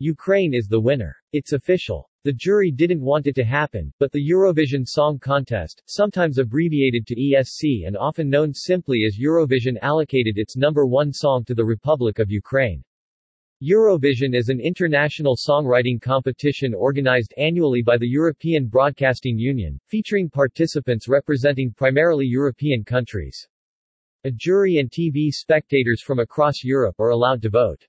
Ukraine is the winner. It's official. The jury didn't want it to happen, but the Eurovision Song Contest, sometimes abbreviated to ESC and often known simply as Eurovision allocated its number one song to the Republic of Ukraine. Eurovision is an international songwriting competition organized annually by the European Broadcasting Union, featuring participants representing primarily European countries. A jury and TV spectators from across Europe are allowed to vote.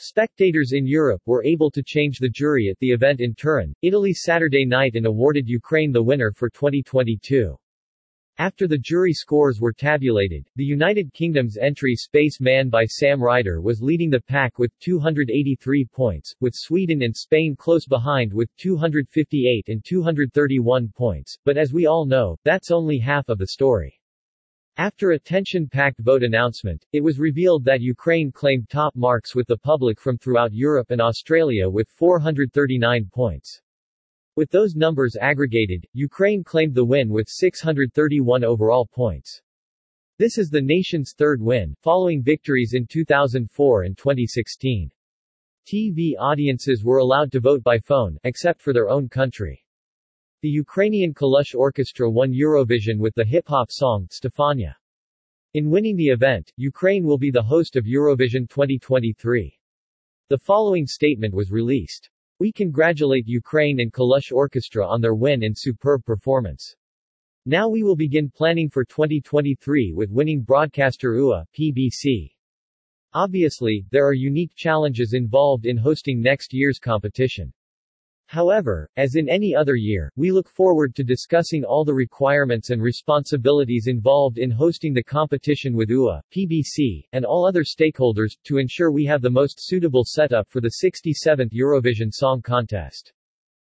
Spectators in Europe were able to change the jury at the event in Turin, Italy Saturday night and awarded Ukraine the winner for 2022. After the jury scores were tabulated, the United Kingdom's entry Space Man by Sam Ryder was leading the pack with 283 points, with Sweden and Spain close behind with 258 and 231 points, but as we all know, that's only half of the story. After a tension-packed vote announcement, it was revealed that Ukraine claimed top marks with the public from throughout Europe and Australia with 439 points. With those numbers aggregated, Ukraine claimed the win with 631 overall points. This is the nation's third win, following victories in 2004 and 2016. TV audiences were allowed to vote by phone, except for their own country. The Ukrainian Kalush Orchestra won Eurovision with the hip-hop song, Stefania. In winning the event, Ukraine will be the host of Eurovision 2023. The following statement was released. We congratulate Ukraine and Kalush Orchestra on their win and superb performance. Now we will begin planning for 2023 with winning broadcaster UA, PBC. Obviously, there are unique challenges involved in hosting next year's competition. However, as in any other year, we look forward to discussing all the requirements and responsibilities involved in hosting the competition with UA, PBC, and all other stakeholders, to ensure we have the most suitable setup for the 67th Eurovision Song Contest.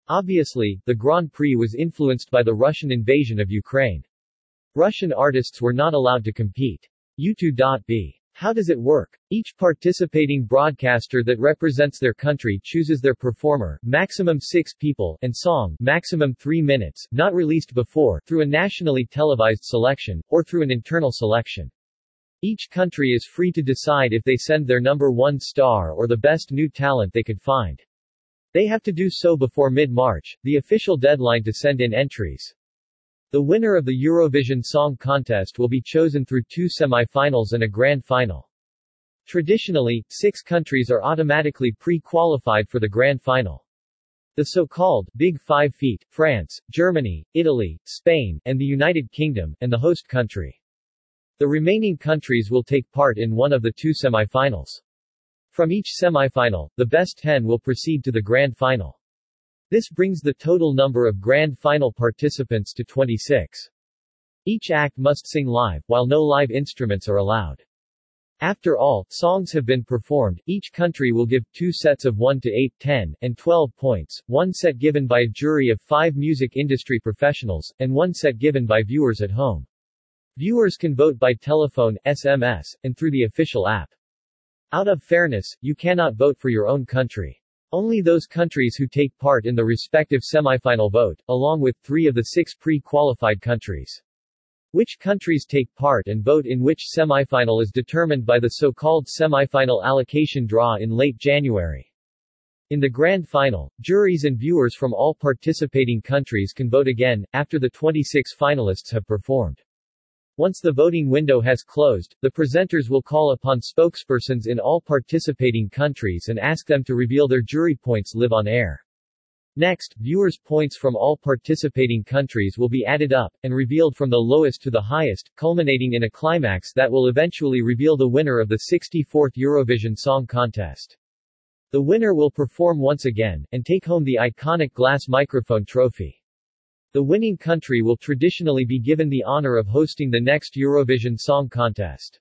Obviously, the Grand Prix was influenced by the Russian invasion of Ukraine. Russian artists were not allowed to compete. U2.B how does it work? Each participating broadcaster that represents their country chooses their performer, maximum 6 people, and song, maximum 3 minutes, not released before, through a nationally televised selection, or through an internal selection. Each country is free to decide if they send their number one star or the best new talent they could find. They have to do so before mid-March, the official deadline to send in entries. The winner of the Eurovision Song Contest will be chosen through two semi-finals and a grand final. Traditionally, six countries are automatically pre-qualified for the grand final. The so-called Big Five feat, France, Germany, Italy, Spain, and the United Kingdom, and the host country. The remaining countries will take part in one of the two semi-finals. From each semi-final, the best 10 will proceed to the grand final. This brings the total number of grand final participants to 26. Each act must sing live, while no live instruments are allowed. After all songs have been performed, each country will give two sets of 1 to 8, 10, and 12 points, one set given by a jury of five music industry professionals, and one set given by viewers at home. Viewers can vote by telephone, SMS, and through the official app. Out of fairness, you cannot vote for your own country. Only those countries who take part in the respective semifinal vote, along with three of the six pre-qualified countries. Which countries take part and vote in which semifinal is determined by the so-called semifinal allocation draw in late January. In the grand final, juries and viewers from all participating countries can vote again, after the 26 finalists have performed. Once the voting window has closed, the presenters will call upon spokespersons in all participating countries and ask them to reveal their jury points live on air. Next, viewers' points from all participating countries will be added up, and revealed from the lowest to the highest, culminating in a climax that will eventually reveal the winner of the 64th Eurovision Song Contest. The winner will perform once again, and take home the iconic glass microphone trophy. The winning country will traditionally be given the honor of hosting the next Eurovision Song Contest.